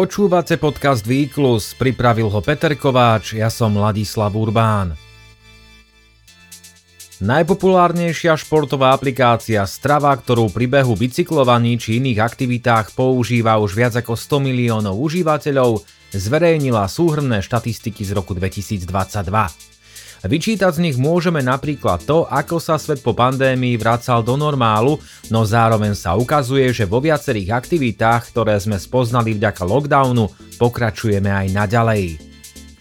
Počúvate podcast Výklus, pripravil ho Peter Kováč, ja som Ladislav Urbán. Najpopulárnejšia športová aplikácia Strava, ktorú pri behu, bicyklovaní či iných aktivitách používa už viac ako 100 miliónov užívateľov, zverejnila súhrné štatistiky z roku 2022. Vyčítať z nich môžeme napríklad to, ako sa svet po pandémii vracal do normálu, no zároveň sa ukazuje, že vo viacerých aktivitách, ktoré sme spoznali vďaka lockdownu, pokračujeme aj naďalej.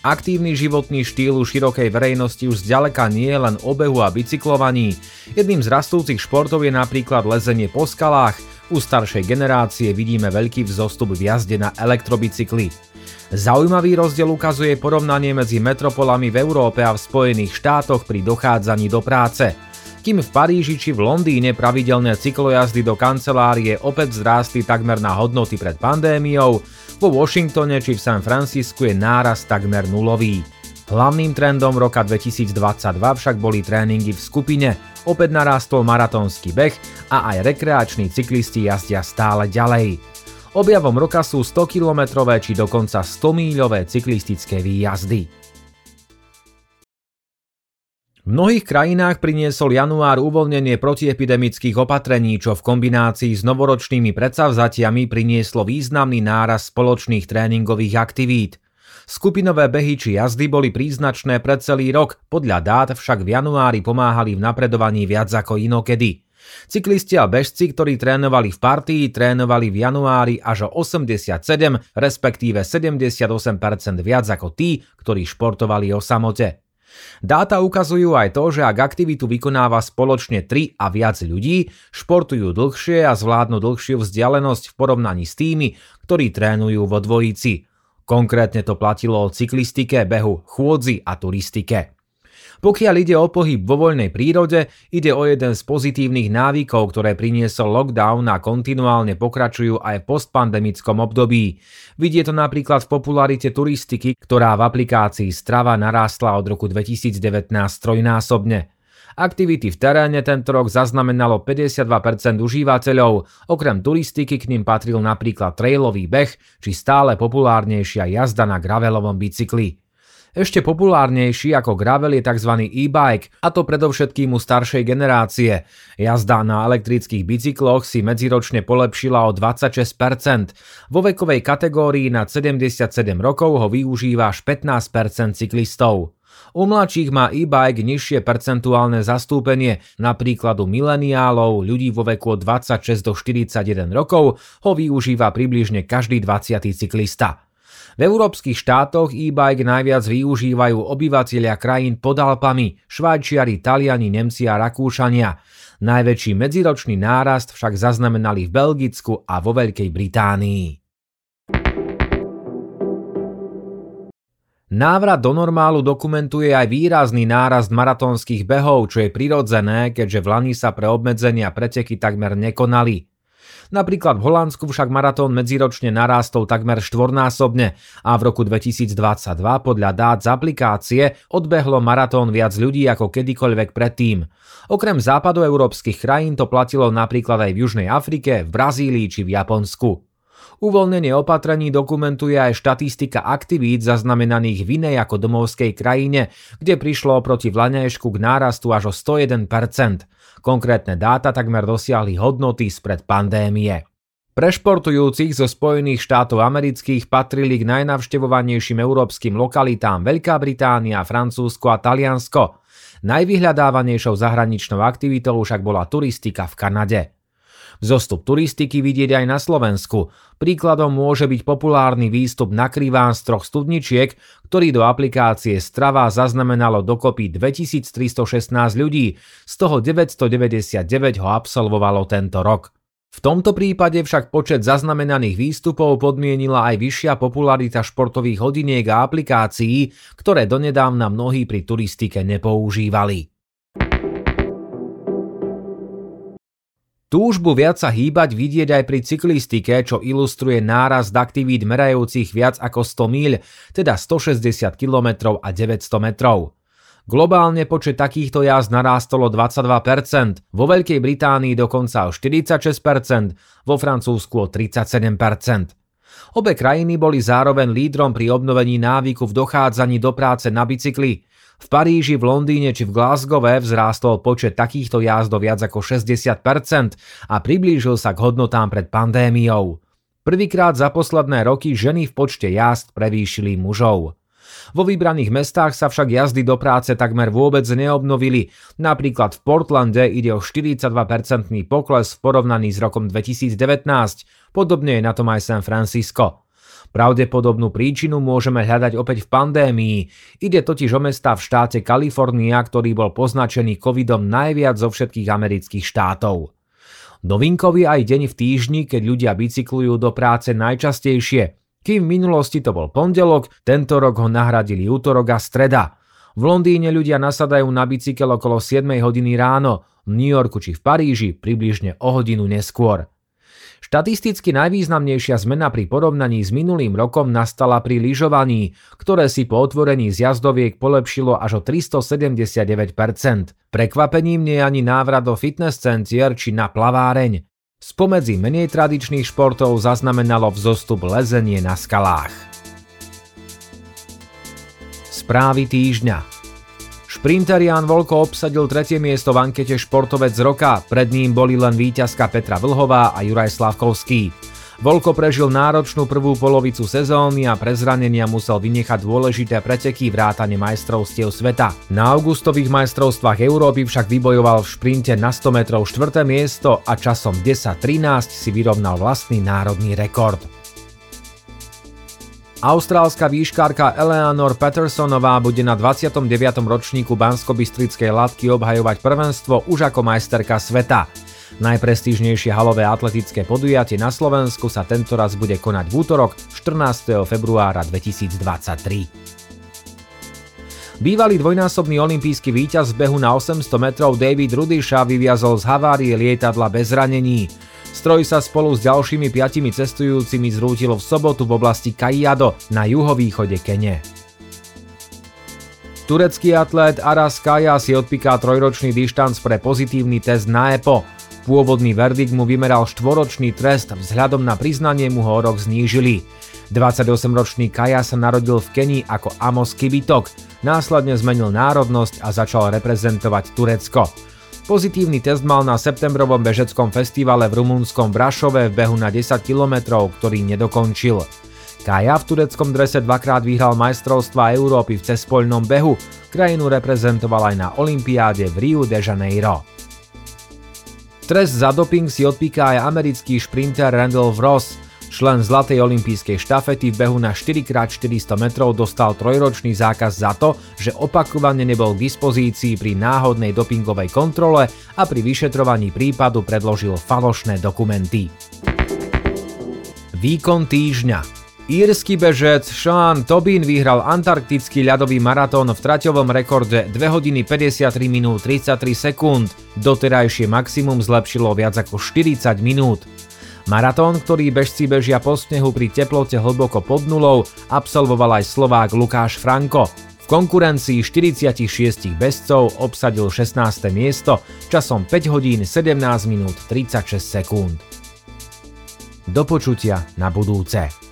Aktívny životný štýl u širokej verejnosti už zďaleka nie je len obehu a bicyklovaní. Jedným z rastúcich športov je napríklad lezenie po skalách, u staršej generácie vidíme veľký vzostup v jazde na elektrobicykli. Zaujímavý rozdiel ukazuje porovnanie medzi metropolami v Európe a v Spojených štátoch pri dochádzaní do práce. Kým v Paríži či v Londýne pravidelné cyklojazdy do kancelárie opäť vzrástli takmer na hodnoty pred pandémiou, vo Washingtone či v San Francisku je náraz takmer nulový. Hlavným trendom roka 2022 však boli tréningy v skupine, opäť narástol maratónsky beh a aj rekreační cyklisti jazdia stále ďalej. Objavom roka sú 100-kilometrové či dokonca 100-míľové cyklistické výjazdy. V mnohých krajinách priniesol január uvoľnenie protiepidemických opatrení, čo v kombinácii s novoročnými predsavzatiami prinieslo významný náraz spoločných tréningových aktivít. Skupinové behy či jazdy boli príznačné pre celý rok, podľa dát však v januári pomáhali v napredovaní viac ako inokedy. Cyklisti a bežci, ktorí trénovali v partii, trénovali v januári až o 87, respektíve 78% viac ako tí, ktorí športovali o samote. Dáta ukazujú aj to, že ak aktivitu vykonáva spoločne 3 a viac ľudí, športujú dlhšie a zvládnu dlhšiu vzdialenosť v porovnaní s tými, ktorí trénujú vo dvojici. Konkrétne to platilo o cyklistike, behu, chôdzi a turistike. Pokiaľ ide o pohyb vo voľnej prírode, ide o jeden z pozitívnych návykov, ktoré priniesol lockdown a kontinuálne pokračujú aj v postpandemickom období. Vidie to napríklad v popularite turistiky, ktorá v aplikácii Strava narástla od roku 2019 trojnásobne. Aktivity v teréne tento rok zaznamenalo 52% užívateľov, okrem turistiky k ním patril napríklad trailový beh či stále populárnejšia jazda na gravelovom bicykli. Ešte populárnejší ako gravel je tzv. e-bike, a to predovšetkým u staršej generácie. Jazda na elektrických bicykloch si medziročne polepšila o 26%. Vo vekovej kategórii nad 77 rokov ho využíva až 15% cyklistov. U mladších má e-bike nižšie percentuálne zastúpenie, napríklad u mileniálov, ľudí vo veku od 26 do 41 rokov ho využíva približne každý 20. cyklista. V európskych štátoch e-bike najviac využívajú obyvatelia krajín pod Alpami, Švajčiari, Taliani, Nemci a Rakúšania. Najväčší medziročný nárast však zaznamenali v Belgicku a vo Veľkej Británii. Návrat do normálu dokumentuje aj výrazný nárast maratónskych behov, čo je prirodzené, keďže v Lani sa pre obmedzenia preteky takmer nekonali. Napríklad v Holandsku však maratón medziročne narástol takmer štvornásobne a v roku 2022 podľa dát z aplikácie odbehlo maratón viac ľudí ako kedykoľvek predtým. Okrem západoeurópskych krajín to platilo napríklad aj v Južnej Afrike, v Brazílii či v Japonsku. Uvoľnenie opatrení dokumentuje aj štatistika aktivít zaznamenaných v inej ako domovskej krajine, kde prišlo proti vlaňajšku k nárastu až o 101%. Konkrétne dáta takmer dosiahli hodnoty spred pandémie. Pre športujúcich zo Spojených štátov amerických patrili k najnavštevovanejším európskym lokalitám Veľká Británia, Francúzsko a Taliansko. Najvyhľadávanejšou zahraničnou aktivitou však bola turistika v Kanade. Zostup turistiky vidieť aj na Slovensku. Príkladom môže byť populárny výstup na Kriván z troch studničiek, ktorý do aplikácie Strava zaznamenalo dokopy 2316 ľudí, z toho 999 ho absolvovalo tento rok. V tomto prípade však počet zaznamenaných výstupov podmienila aj vyššia popularita športových hodiniek a aplikácií, ktoré donedávna mnohí pri turistike nepoužívali. Túžbu viac sa hýbať vidieť aj pri cyklistike, čo ilustruje nárast aktivít merajúcich viac ako 100 míľ, teda 160 km a 900 metrov. Globálne počet takýchto jazd narástol o 22%, vo Veľkej Británii dokonca o 46%, vo Francúzsku o 37%. Obe krajiny boli zároveň lídrom pri obnovení návyku v dochádzaní do práce na bicykli. V Paríži, v Londýne či v Glasgowe vzrástol počet takýchto jazd do viac ako 60% a priblížil sa k hodnotám pred pandémiou. Prvýkrát za posledné roky ženy v počte jazd prevýšili mužov. Vo vybraných mestách sa však jazdy do práce takmer vôbec neobnovili. Napríklad v Portlande ide o 42-percentný pokles v porovnaní s rokom 2019. Podobne je na tom aj San Francisco. Pravdepodobnú príčinu môžeme hľadať opäť v pandémii. Ide totiž o mesta v štáte Kalifornia, ktorý bol poznačený covidom najviac zo všetkých amerických štátov. Novinkový aj deň v týždni, keď ľudia bicyklujú do práce najčastejšie. Kým v minulosti to bol pondelok, tento rok ho nahradili útorok a streda. V Londýne ľudia nasadajú na bicykel okolo 7 hodiny ráno, v New Yorku či v Paríži približne o hodinu neskôr. Štatisticky najvýznamnejšia zmena pri porovnaní s minulým rokom nastala pri lyžovaní, ktoré si po otvorení z jazdoviek polepšilo až o 379%. Prekvapením nie je ani návrat do fitness centier či na plaváreň. Spomedzi menej tradičných športov zaznamenalo vzostup lezenie na skalách. Správy týždňa Šprinter Jan Volko obsadil tretie miesto v ankete Športovec roka, pred ním boli len víťazka Petra Vlhová a Juraj Slavkovský. Volko prežil náročnú prvú polovicu sezóny a pre zranenia musel vynechať dôležité preteky vrátane majstrovstiev sveta. Na augustových majstrovstvách Európy však vybojoval v šprinte na 100 metrov 4. miesto a časom 10.13 si vyrovnal vlastný národný rekord. Austrálska výškárka Eleanor Pattersonová bude na 29. ročníku Bansko-Bystrickej latky obhajovať prvenstvo už ako majsterka sveta. Najprestížnejšie halové atletické podujatie na Slovensku sa tento raz bude konať v útorok 14. februára 2023. Bývalý dvojnásobný olimpijský víťaz v behu na 800 metrov David Rudisha vyviazol z havárie lietadla bez zranení. Stroj sa spolu s ďalšími piatimi cestujúcimi zrútil v sobotu v oblasti Kajiado na juhovýchode Kene. Turecký atlét Aras Kaja si odpiká trojročný dištanc pre pozitívny test na EPO. Pôvodný verdikt mu vymeral štvoročný trest, vzhľadom na priznanie mu ho rok znížili. 28-ročný Kaja sa narodil v Kenii ako Amos Kibitok, následne zmenil národnosť a začal reprezentovať Turecko. Pozitívny test mal na septembrovom bežeckom festivale v rumunskom Brašove v behu na 10 km, ktorý nedokončil. Kaja v tureckom drese dvakrát vyhral majstrovstva Európy v cespoľnom behu, krajinu reprezentoval aj na Olympiáde v Rio de Janeiro. Trest za doping si odpíka aj americký šprinter Randall Ross – Člen Zlatej olympijskej štafety v behu na 4x400 metrov dostal trojročný zákaz za to, že opakovane nebol k dispozícii pri náhodnej dopingovej kontrole a pri vyšetrovaní prípadu predložil falošné dokumenty. Výkon týždňa Írsky bežec Sean Tobin vyhral antarktický ľadový maratón v traťovom rekorde 2 hodiny 53 minút 33 sekúnd. Doterajšie maximum zlepšilo viac ako 40 minút. Maratón, ktorý bežci bežia po snehu pri teplote hlboko pod nulou, absolvoval aj Slovák Lukáš Franko. V konkurencii 46 bežcov obsadil 16. miesto časom 5 hodín 17 minút 36 sekúnd. Do počutia na budúce.